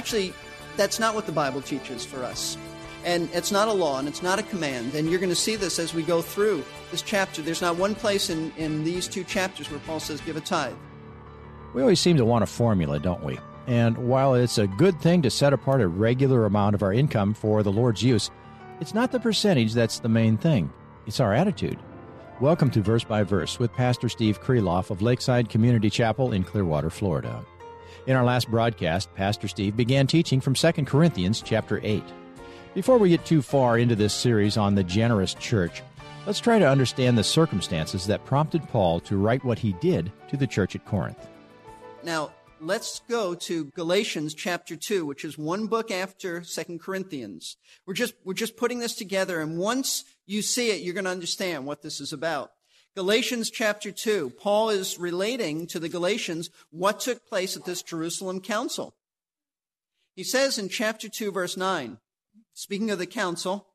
Actually, that's not what the Bible teaches for us. And it's not a law and it's not a command. And you're going to see this as we go through this chapter. There's not one place in, in these two chapters where Paul says, give a tithe. We always seem to want a formula, don't we? And while it's a good thing to set apart a regular amount of our income for the Lord's use, it's not the percentage that's the main thing. It's our attitude. Welcome to Verse by Verse with Pastor Steve Kreloff of Lakeside Community Chapel in Clearwater, Florida. In our last broadcast, Pastor Steve began teaching from 2 Corinthians chapter 8. Before we get too far into this series on the generous church, let's try to understand the circumstances that prompted Paul to write what he did to the church at Corinth. Now, let's go to Galatians chapter 2, which is one book after 2 Corinthians. We're just, we're just putting this together, and once you see it, you're going to understand what this is about. Galatians chapter 2, Paul is relating to the Galatians what took place at this Jerusalem council. He says in chapter 2, verse 9, speaking of the council,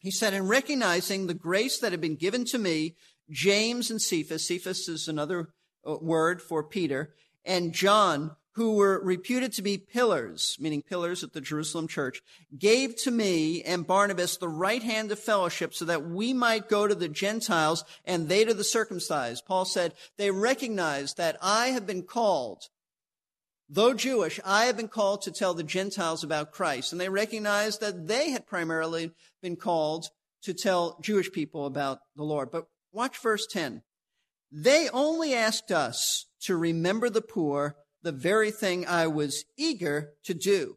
he said, In recognizing the grace that had been given to me, James and Cephas, Cephas is another uh, word for Peter, and John, who were reputed to be pillars, meaning pillars at the Jerusalem church, gave to me and Barnabas the right hand of fellowship so that we might go to the Gentiles and they to the circumcised. Paul said, they recognize that I have been called, though Jewish, I have been called to tell the Gentiles about Christ. And they recognized that they had primarily been called to tell Jewish people about the Lord. But watch verse 10. They only asked us to remember the poor the very thing I was eager to do.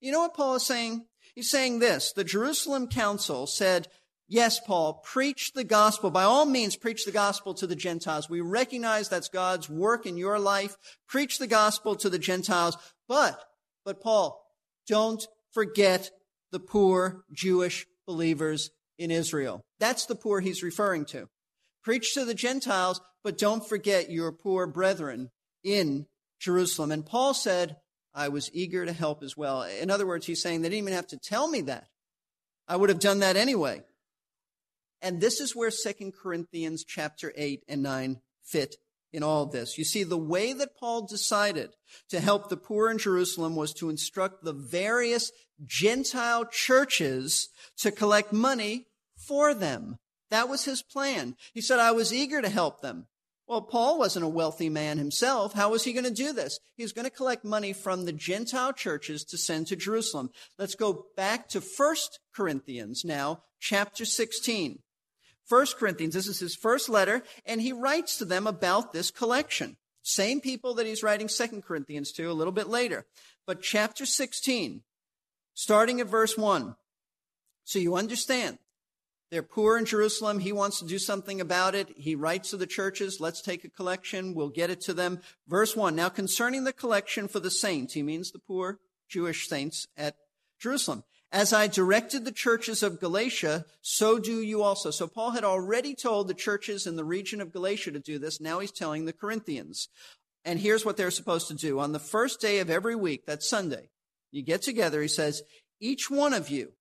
You know what Paul is saying? He's saying this. The Jerusalem council said, Yes, Paul, preach the gospel. By all means, preach the gospel to the Gentiles. We recognize that's God's work in your life. Preach the gospel to the Gentiles. But, but Paul, don't forget the poor Jewish believers in Israel. That's the poor he's referring to. Preach to the Gentiles, but don't forget your poor brethren in Jerusalem. And Paul said, I was eager to help as well. In other words, he's saying they didn't even have to tell me that. I would have done that anyway. And this is where 2 Corinthians chapter 8 and 9 fit in all this. You see, the way that Paul decided to help the poor in Jerusalem was to instruct the various Gentile churches to collect money for them. That was his plan. He said, I was eager to help them. Well, Paul wasn't a wealthy man himself. How was he going to do this? He was going to collect money from the Gentile churches to send to Jerusalem. Let's go back to 1 Corinthians now, chapter 16. 1 Corinthians, this is his first letter, and he writes to them about this collection. Same people that he's writing 2 Corinthians to a little bit later. But chapter 16, starting at verse 1. So you understand they're poor in Jerusalem. He wants to do something about it. He writes to the churches, let's take a collection. We'll get it to them. Verse 1. Now concerning the collection for the saints, he means the poor Jewish saints at Jerusalem. As I directed the churches of Galatia, so do you also. So Paul had already told the churches in the region of Galatia to do this. Now he's telling the Corinthians. And here's what they're supposed to do. On the first day of every week, that's Sunday, you get together, he says, each one of you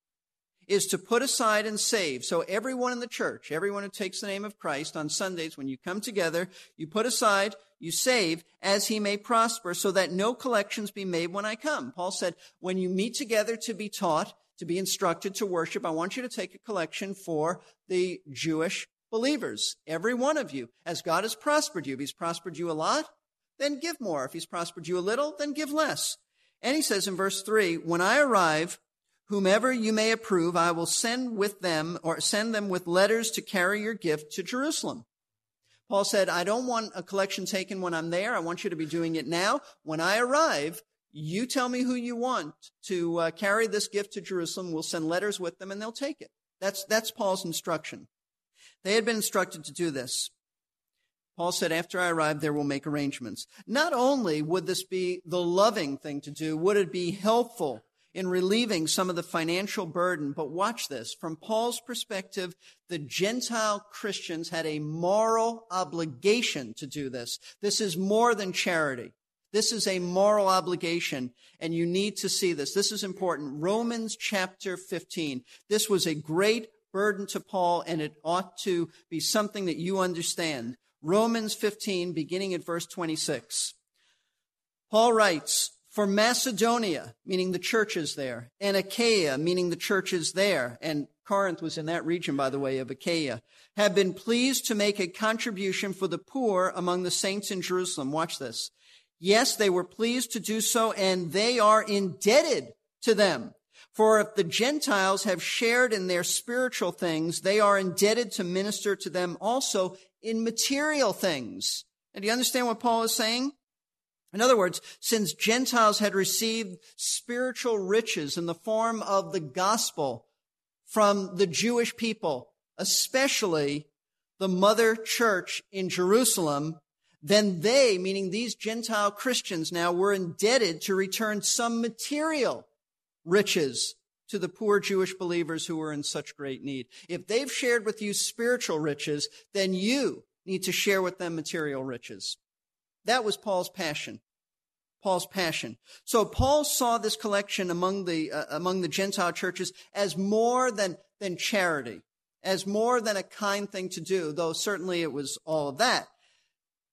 is to put aside and save. So everyone in the church, everyone who takes the name of Christ on Sundays, when you come together, you put aside, you save as he may prosper so that no collections be made when I come. Paul said, when you meet together to be taught, to be instructed to worship, I want you to take a collection for the Jewish believers. Every one of you. As God has prospered you. If he's prospered you a lot, then give more. If he's prospered you a little, then give less. And he says in verse three, when I arrive, Whomever you may approve, I will send with them or send them with letters to carry your gift to Jerusalem. Paul said, I don't want a collection taken when I'm there. I want you to be doing it now. When I arrive, you tell me who you want to uh, carry this gift to Jerusalem. We'll send letters with them and they'll take it. That's, that's Paul's instruction. They had been instructed to do this. Paul said, after I arrive, there we'll make arrangements. Not only would this be the loving thing to do, would it be helpful in relieving some of the financial burden, but watch this. From Paul's perspective, the Gentile Christians had a moral obligation to do this. This is more than charity. This is a moral obligation, and you need to see this. This is important. Romans chapter 15. This was a great burden to Paul, and it ought to be something that you understand. Romans 15, beginning at verse 26. Paul writes, For Macedonia, meaning the churches there, and Achaia, meaning the churches there, and Corinth was in that region, by the way, of Achaia, have been pleased to make a contribution for the poor among the saints in Jerusalem. Watch this. Yes, they were pleased to do so, and they are indebted to them. For if the Gentiles have shared in their spiritual things, they are indebted to minister to them also in material things. And do you understand what Paul is saying? In other words, since Gentiles had received spiritual riches in the form of the gospel from the Jewish people, especially the mother church in Jerusalem, then they, meaning these Gentile Christians now, were indebted to return some material riches to the poor Jewish believers who were in such great need. If they've shared with you spiritual riches, then you need to share with them material riches. That was Paul's passion. Paul's passion. So Paul saw this collection among the uh, among the Gentile churches as more than than charity, as more than a kind thing to do, though certainly it was all of that.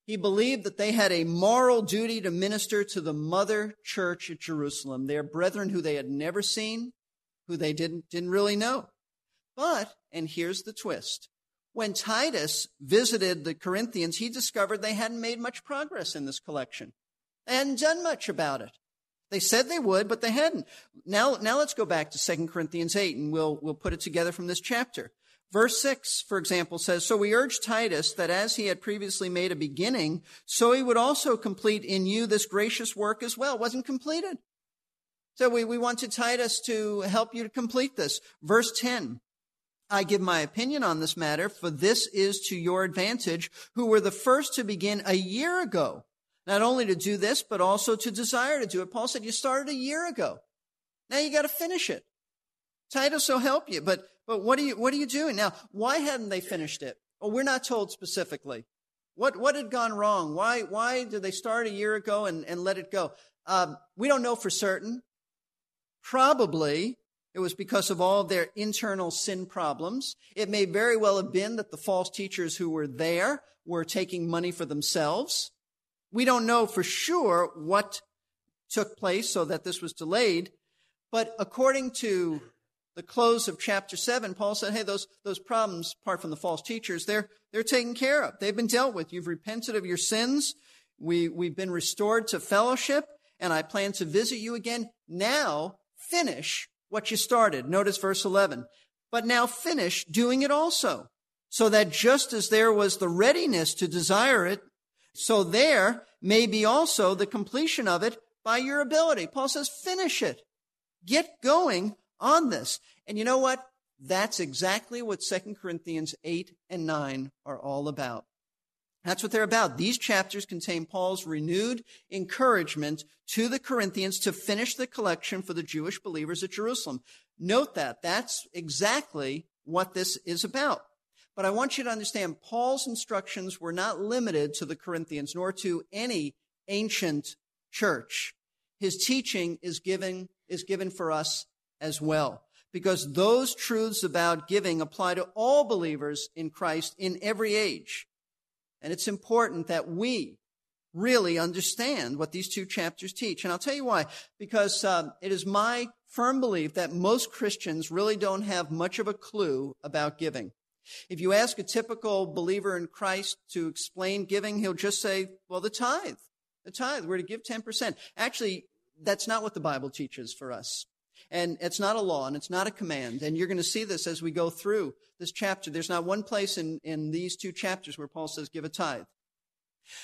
He believed that they had a moral duty to minister to the mother church at Jerusalem, their brethren who they had never seen, who they didn't, didn't really know. But, and here's the twist. When Titus visited the Corinthians, he discovered they hadn't made much progress in this collection. They hadn't done much about it. They said they would, but they hadn't. Now, now let's go back to 2 Corinthians 8 and we'll, we'll put it together from this chapter. Verse 6, for example, says, So we urge Titus that as he had previously made a beginning, so he would also complete in you this gracious work as well. It wasn't completed. So we, we wanted Titus to help you to complete this. Verse 10. I give my opinion on this matter, for this is to your advantage, who were the first to begin a year ago, not only to do this, but also to desire to do it. Paul said, you started a year ago. Now you got to finish it. Titus will help you, but, but what are you, what are you doing? Now, why hadn't they finished it? Well, we're not told specifically. What, what had gone wrong? Why, why did they start a year ago and, and let it go? Um, we don't know for certain. Probably it was because of all their internal sin problems. It may very well have been that the false teachers who were there were taking money for themselves. We don't know for sure what took place so that this was delayed. But according to the close of chapter 7, Paul said, hey, those, those problems, apart from the false teachers, they're, they're taken care of. They've been dealt with. You've repented of your sins. We, we've been restored to fellowship, and I plan to visit you again. Now finish what you started. Notice verse 11. But now finish doing it also, so that just as there was the readiness to desire it, so there may be also the completion of it by your ability. Paul says, finish it. Get going on this. And you know what? That's exactly what 2 Corinthians 8 and 9 are all about. That's what they're about. These chapters contain Paul's renewed encouragement to the Corinthians to finish the collection for the Jewish believers at Jerusalem. Note that. That's exactly what this is about. But I want you to understand Paul's instructions were not limited to the Corinthians nor to any ancient church. His teaching is given, is given for us as well. Because those truths about giving apply to all believers in Christ in every age. And it's important that we really understand what these two chapters teach. And I'll tell you why. Because uh, it is my firm belief that most Christians really don't have much of a clue about giving. If you ask a typical believer in Christ to explain giving, he'll just say, well, the tithe. The tithe, we're to give 10%. Actually, that's not what the Bible teaches for us. And it's not a law and it's not a command. And you're going to see this as we go through this chapter. There's not one place in, in these two chapters where Paul says, give a tithe.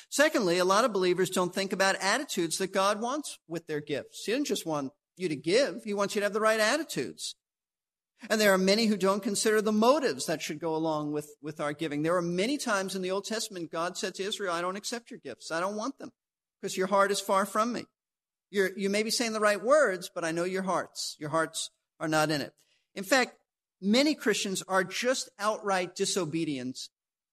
Secondly, a lot of believers don't think about attitudes that God wants with their gifts. He doesn't just want you to give, He wants you to have the right attitudes. And there are many who don't consider the motives that should go along with, with our giving. There are many times in the Old Testament God said to Israel, I don't accept your gifts. I don't want them because your heart is far from me. You're, you may be saying the right words, but I know your hearts. Your hearts are not in it. In fact, many Christians are just outright disobedient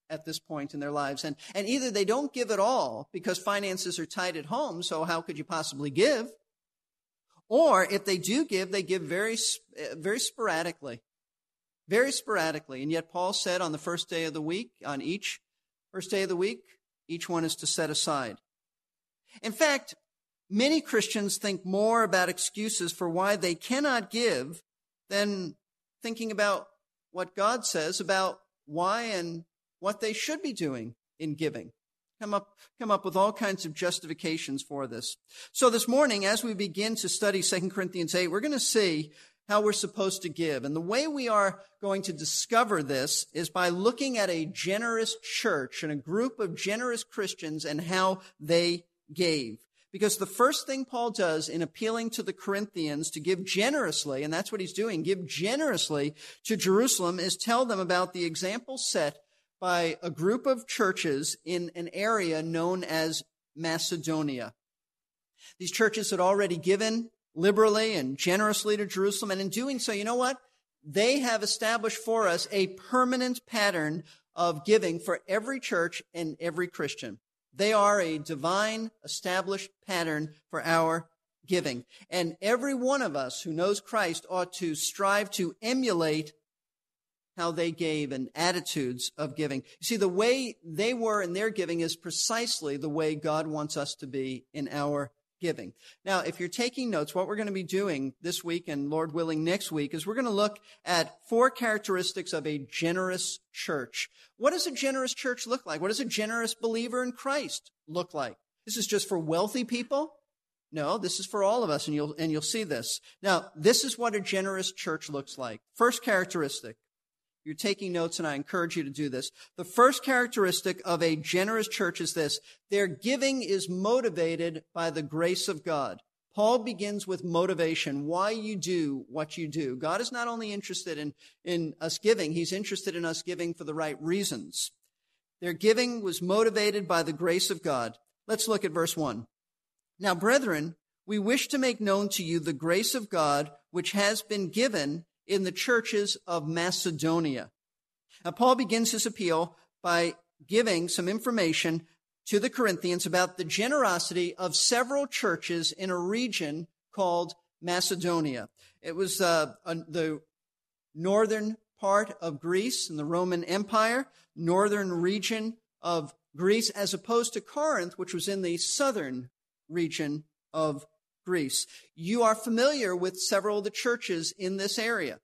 at this point in their lives. And, and either they don't give at all because finances are tight at home, so how could you possibly give? Or if they do give, they give very, eh, very sporadically. Very sporadically. And yet Paul said on the first day of the week, on each first day of the week, each one is to set aside. In fact, many Christians think more about excuses for why they cannot give than thinking about what God says about why and what they should be doing in giving come up, come up with all kinds of justifications for this. So this morning, as we begin to study 2 Corinthians 8, we're going to see how we're supposed to give. And the way we are going to discover this is by looking at a generous church and a group of generous Christians and how they gave. Because the first thing Paul does in appealing to the Corinthians to give generously, and that's what he's doing, give generously to Jerusalem, is tell them about the example set by a group of churches in an area known as Macedonia. These churches had already given liberally and generously to Jerusalem, and in doing so, you know what? They have established for us a permanent pattern of giving for every church and every Christian. They are a divine established pattern for our giving. And every one of us who knows Christ ought to strive to emulate how they gave and attitudes of giving. You see, the way they were in their giving is precisely the way God wants us to be in our giving. Now, if you're taking notes, what we're going to be doing this week and Lord willing next week is we're going to look at four characteristics of a generous church. What does a generous church look like? What does a generous believer in Christ look like? This is just for wealthy people? No, this is for all of us and you'll, and you'll see this. Now, this is what a generous church looks like. First characteristic you're taking notes, and I encourage you to do this. The first characteristic of a generous church is this their giving is motivated by the grace of God. Paul begins with motivation, why you do what you do. God is not only interested in, in us giving, He's interested in us giving for the right reasons. Their giving was motivated by the grace of God. Let's look at verse 1. Now, brethren, we wish to make known to you the grace of God which has been given in the churches of Macedonia. Now, Paul begins his appeal by giving some information to the Corinthians about the generosity of several churches in a region called Macedonia. It was uh, the northern part of Greece in the Roman Empire, northern region of Greece, as opposed to Corinth, which was in the southern region of Greece. You are familiar with several of the churches in this area.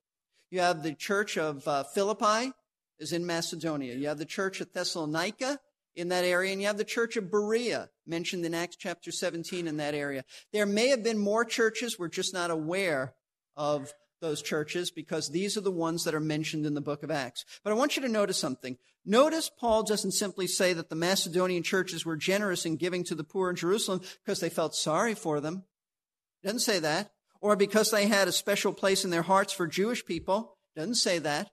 You have the church of uh, Philippi is in Macedonia. You have the church of Thessalonica in that area, and you have the church of Berea mentioned in Acts chapter 17 in that area. There may have been more churches. We're just not aware of those churches because these are the ones that are mentioned in the book of Acts. But I want you to notice something. Notice Paul doesn't simply say that the Macedonian churches were generous in giving to the poor in Jerusalem because they felt sorry for them. Doesn't say that. Or because they had a special place in their hearts for Jewish people. Doesn't say that.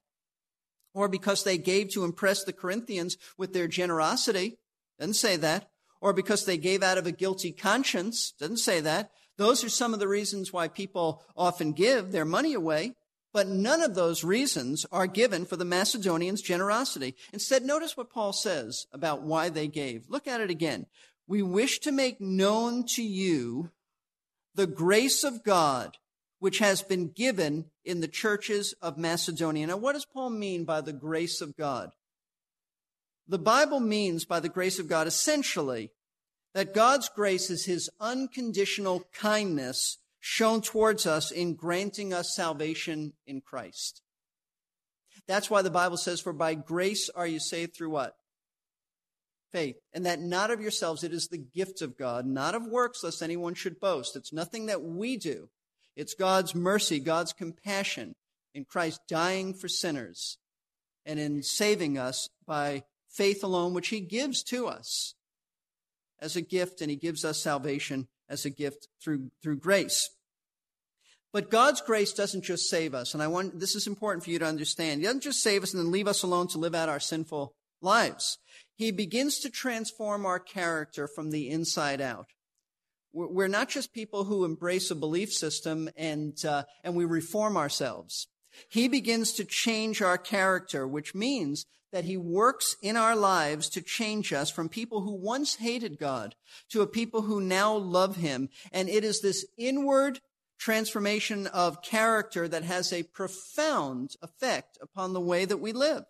Or because they gave to impress the Corinthians with their generosity. Doesn't say that. Or because they gave out of a guilty conscience. Doesn't say that. Those are some of the reasons why people often give their money away. But none of those reasons are given for the Macedonians' generosity. Instead, notice what Paul says about why they gave. Look at it again. We wish to make known to you the grace of God which has been given in the churches of Macedonia. Now, what does Paul mean by the grace of God? The Bible means by the grace of God essentially that God's grace is his unconditional kindness shown towards us in granting us salvation in Christ. That's why the Bible says, For by grace are you saved through what? Faith, and that not of yourselves, it is the gift of God, not of works, lest anyone should boast. It's nothing that we do. It's God's mercy, God's compassion in Christ dying for sinners and in saving us by faith alone, which He gives to us as a gift, and He gives us salvation as a gift through, through grace. But God's grace doesn't just save us. And I want, this is important for you to understand. He doesn't just save us and then leave us alone to live out our sinful lives. He begins to transform our character from the inside out. We're not just people who embrace a belief system and, uh, and we reform ourselves. He begins to change our character, which means that he works in our lives to change us from people who once hated God to a people who now love him. And it is this inward transformation of character that has a profound effect upon the way that we live.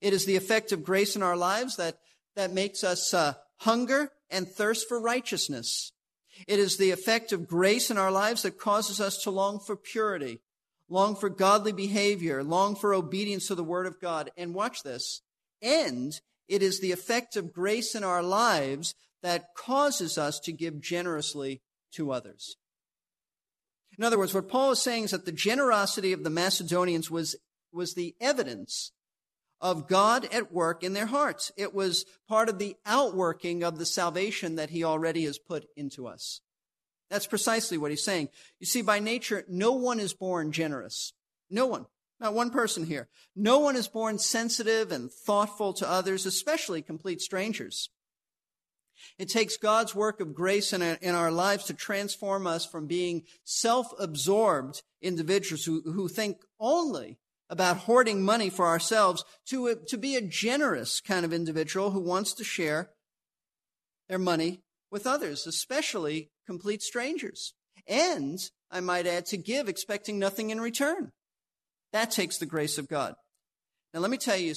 It is the effect of grace in our lives that, that makes us uh, hunger and thirst for righteousness. It is the effect of grace in our lives that causes us to long for purity, long for godly behavior, long for obedience to the word of God. And watch this. And it is the effect of grace in our lives that causes us to give generously to others. In other words, what Paul is saying is that the generosity of the Macedonians was, was the evidence of God at work in their hearts. It was part of the outworking of the salvation that he already has put into us. That's precisely what he's saying. You see, by nature, no one is born generous. No one. Not one person here. No one is born sensitive and thoughtful to others, especially complete strangers. It takes God's work of grace in our, in our lives to transform us from being self-absorbed individuals who, who think only about hoarding money for ourselves to, a, to be a generous kind of individual who wants to share their money with others, especially complete strangers. And, I might add, to give expecting nothing in return. That takes the grace of God. Now, let me tell you,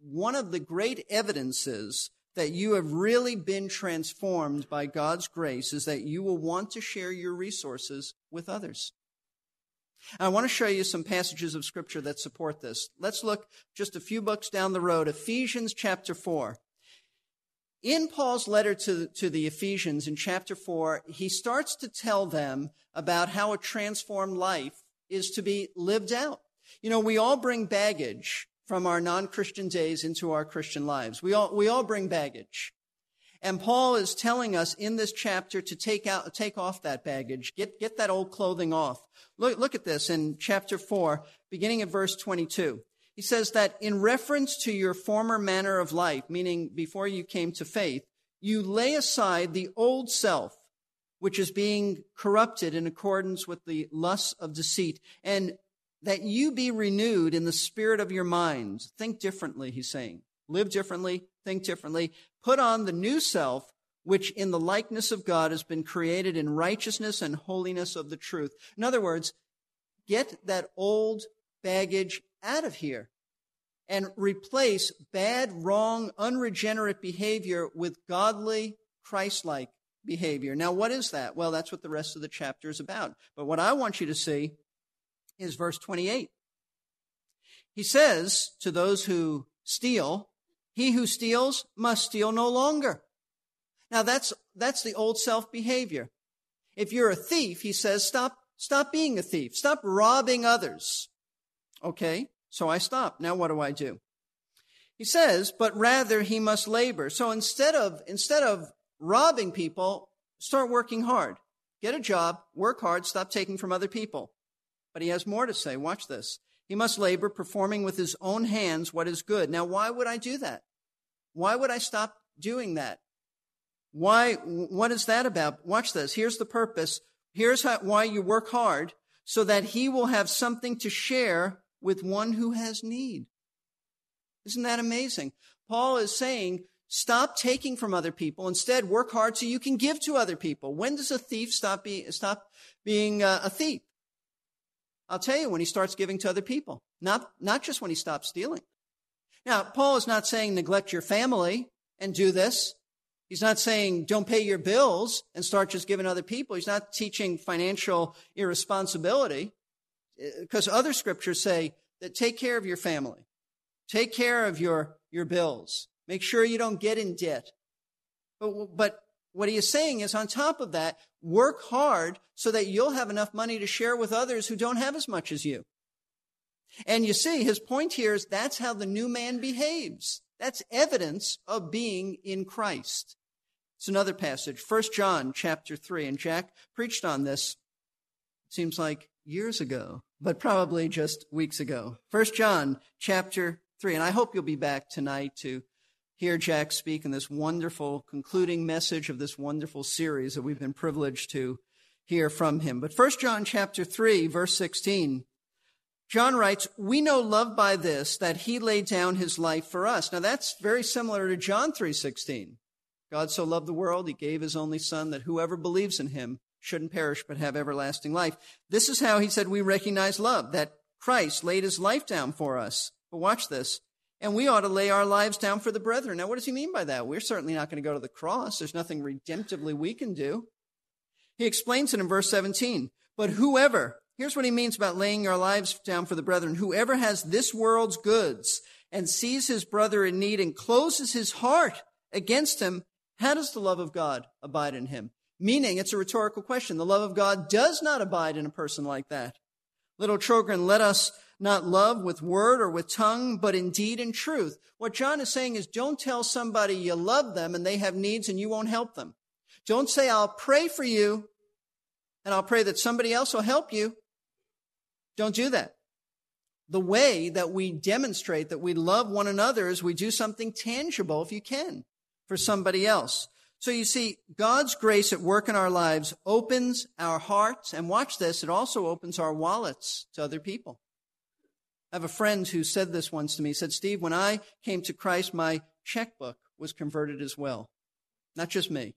one of the great evidences that you have really been transformed by God's grace is that you will want to share your resources with others. I want to show you some passages of scripture that support this. Let's look just a few books down the road. Ephesians chapter 4. In Paul's letter to, to the Ephesians in chapter 4, he starts to tell them about how a transformed life is to be lived out. You know, we all bring baggage from our non-Christian days into our Christian lives. We all, we all bring baggage. And Paul is telling us in this chapter to take out, take off that baggage, get, get that old clothing off. Look, look at this in chapter 4, beginning at verse 22. He says that in reference to your former manner of life, meaning before you came to faith, you lay aside the old self, which is being corrupted in accordance with the lusts of deceit, and that you be renewed in the spirit of your minds. Think differently, he's saying. Live differently, think differently. Put on the new self, which in the likeness of God has been created in righteousness and holiness of the truth. In other words, get that old baggage out of here and replace bad, wrong, unregenerate behavior with godly, Christ-like behavior. Now, what is that? Well, that's what the rest of the chapter is about. But what I want you to see is verse 28. He says to those who steal, he who steals must steal no longer. Now that's, that's the old self behavior. If you're a thief, he says, stop, stop being a thief. Stop robbing others. Okay. So I stop. Now what do I do? He says, but rather he must labor. So instead of, instead of robbing people, start working hard. Get a job, work hard, stop taking from other people. But he has more to say. Watch this. He must labor, performing with his own hands what is good. Now, why would I do that? Why would I stop doing that? Why, what is that about? Watch this. Here's the purpose. Here's how, why you work hard so that he will have something to share with one who has need. Isn't that amazing? Paul is saying, stop taking from other people. Instead, work hard so you can give to other people. When does a thief stop, be, stop being uh, a thief? I'll tell you when he starts giving to other people, not, not just when he stops stealing. Now, Paul is not saying neglect your family and do this. He's not saying don't pay your bills and start just giving other people. He's not teaching financial irresponsibility uh, because other scriptures say that take care of your family. Take care of your, your bills. Make sure you don't get in debt. But, but what he is saying is on top of that, work hard so that you'll have enough money to share with others who don't have as much as you. And you see, his point here is that's how the new man behaves. That's evidence of being in Christ. It's another passage, 1 John chapter 3, and Jack preached on this, seems like years ago, but probably just weeks ago. First John chapter 3. And I hope you'll be back tonight to hear Jack speak in this wonderful concluding message of this wonderful series that we've been privileged to hear from him. But First John chapter 3 verse 16 John writes, "We know love by this that he laid down his life for us." Now that's very similar to John 3:16. God so loved the world he gave his only son that whoever believes in him shouldn't perish but have everlasting life. This is how he said we recognize love, that Christ laid his life down for us. But watch this. And we ought to lay our lives down for the brethren. Now, what does he mean by that? We're certainly not going to go to the cross. There's nothing redemptively we can do. He explains it in verse 17. But whoever, here's what he means about laying our lives down for the brethren. Whoever has this world's goods and sees his brother in need and closes his heart against him, how does the love of God abide in him? Meaning, it's a rhetorical question. The love of God does not abide in a person like that. Little children, let us not love with word or with tongue, but indeed in deed and truth. What John is saying is don't tell somebody you love them and they have needs and you won't help them. Don't say, I'll pray for you and I'll pray that somebody else will help you. Don't do that. The way that we demonstrate that we love one another is we do something tangible, if you can, for somebody else. So you see, God's grace at work in our lives opens our hearts, and watch this, it also opens our wallets to other people. I have a friend who said this once to me. He said, Steve, when I came to Christ, my checkbook was converted as well. Not just me.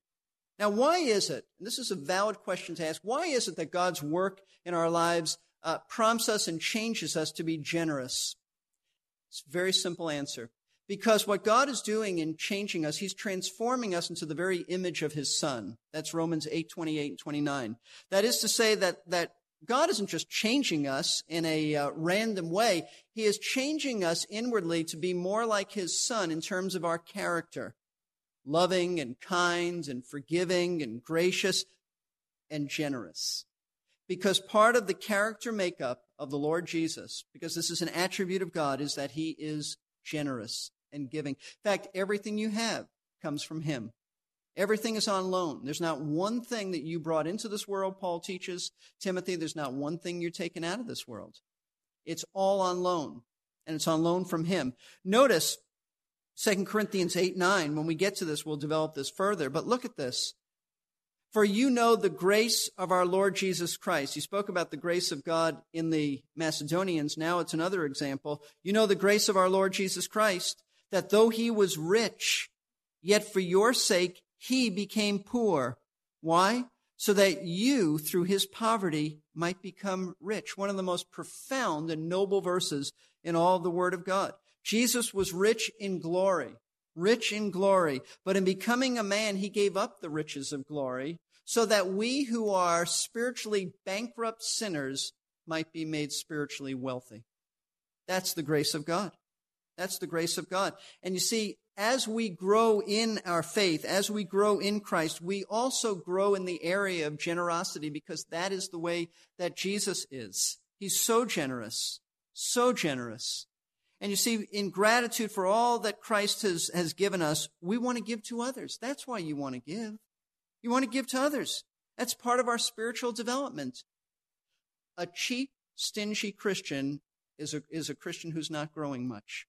Now, why is it, and this is a valid question to ask, why is it that God's work in our lives uh, prompts us and changes us to be generous? It's a very simple answer. Because what God is doing in changing us, He's transforming us into the very image of His Son. That's Romans 8, 28 and 29. That is to say that, that God isn't just changing us in a uh, random way. He is changing us inwardly to be more like His Son in terms of our character. Loving and kind and forgiving and gracious and generous. Because part of the character makeup of the Lord Jesus, because this is an attribute of God, is that He is generous and giving. In fact, everything you have comes from Him. Everything is on loan. There's not one thing that you brought into this world, Paul teaches Timothy. There's not one thing you're taking out of this world. It's all on loan, and it's on loan from Him. Notice 2 Corinthians 8 9. When we get to this, we'll develop this further. But look at this. For you know the grace of our Lord Jesus Christ. He spoke about the grace of God in the Macedonians. Now it's another example. You know the grace of our Lord Jesus Christ that though he was rich, yet for your sake he became poor. Why? So that you, through his poverty, might become rich. One of the most profound and noble verses in all the Word of God. Jesus was rich in glory, rich in glory, but in becoming a man, he gave up the riches of glory so that we who are spiritually bankrupt sinners might be made spiritually wealthy. That's the grace of God. That's the grace of God. And you see, as we grow in our faith, as we grow in Christ, we also grow in the area of generosity because that is the way that Jesus is. He's so generous, so generous. And you see, in gratitude for all that Christ has, has given us, we want to give to others. That's why you want to give. You want to give to others. That's part of our spiritual development. A cheap, stingy Christian is a, is a Christian who's not growing much.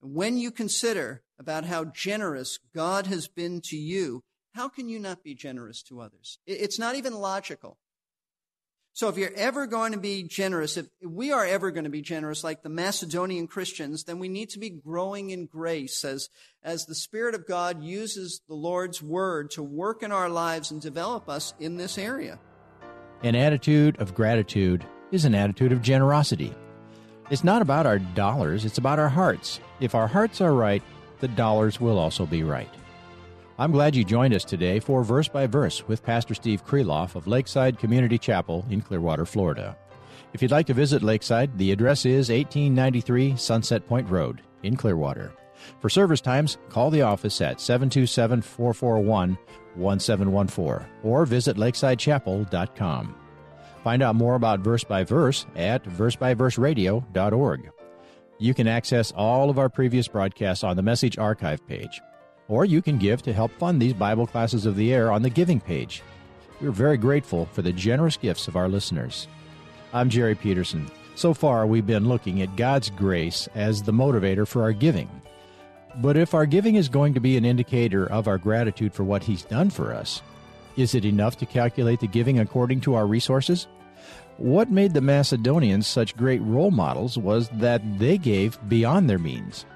When you consider about how generous God has been to you, how can you not be generous to others? It's not even logical. So if you're ever going to be generous, if we are ever going to be generous like the Macedonian Christians, then we need to be growing in grace as, as the Spirit of God uses the Lord's Word to work in our lives and develop us in this area. An attitude of gratitude is an attitude of generosity. It's not about our dollars, it's about our hearts. If our hearts are right, the dollars will also be right. I'm glad you joined us today for Verse by Verse with Pastor Steve Kreloff of Lakeside Community Chapel in Clearwater, Florida. If you'd like to visit Lakeside, the address is 1893 Sunset Point Road in Clearwater. For service times, call the office at 727 441 1714 or visit lakesidechapel.com. Find out more about Verse by Verse at versebyverseradio.org. You can access all of our previous broadcasts on the Message Archive page, or you can give to help fund these Bible classes of the air on the Giving page. We're very grateful for the generous gifts of our listeners. I'm Jerry Peterson. So far, we've been looking at God's grace as the motivator for our giving. But if our giving is going to be an indicator of our gratitude for what He's done for us, is it enough to calculate the giving according to our resources? What made the Macedonians such great role models was that they gave beyond their means.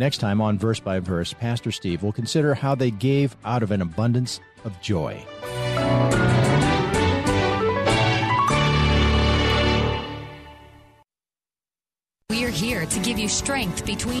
Next time on Verse by Verse, Pastor Steve will consider how they gave out of an abundance of joy. We're here to give you strength between.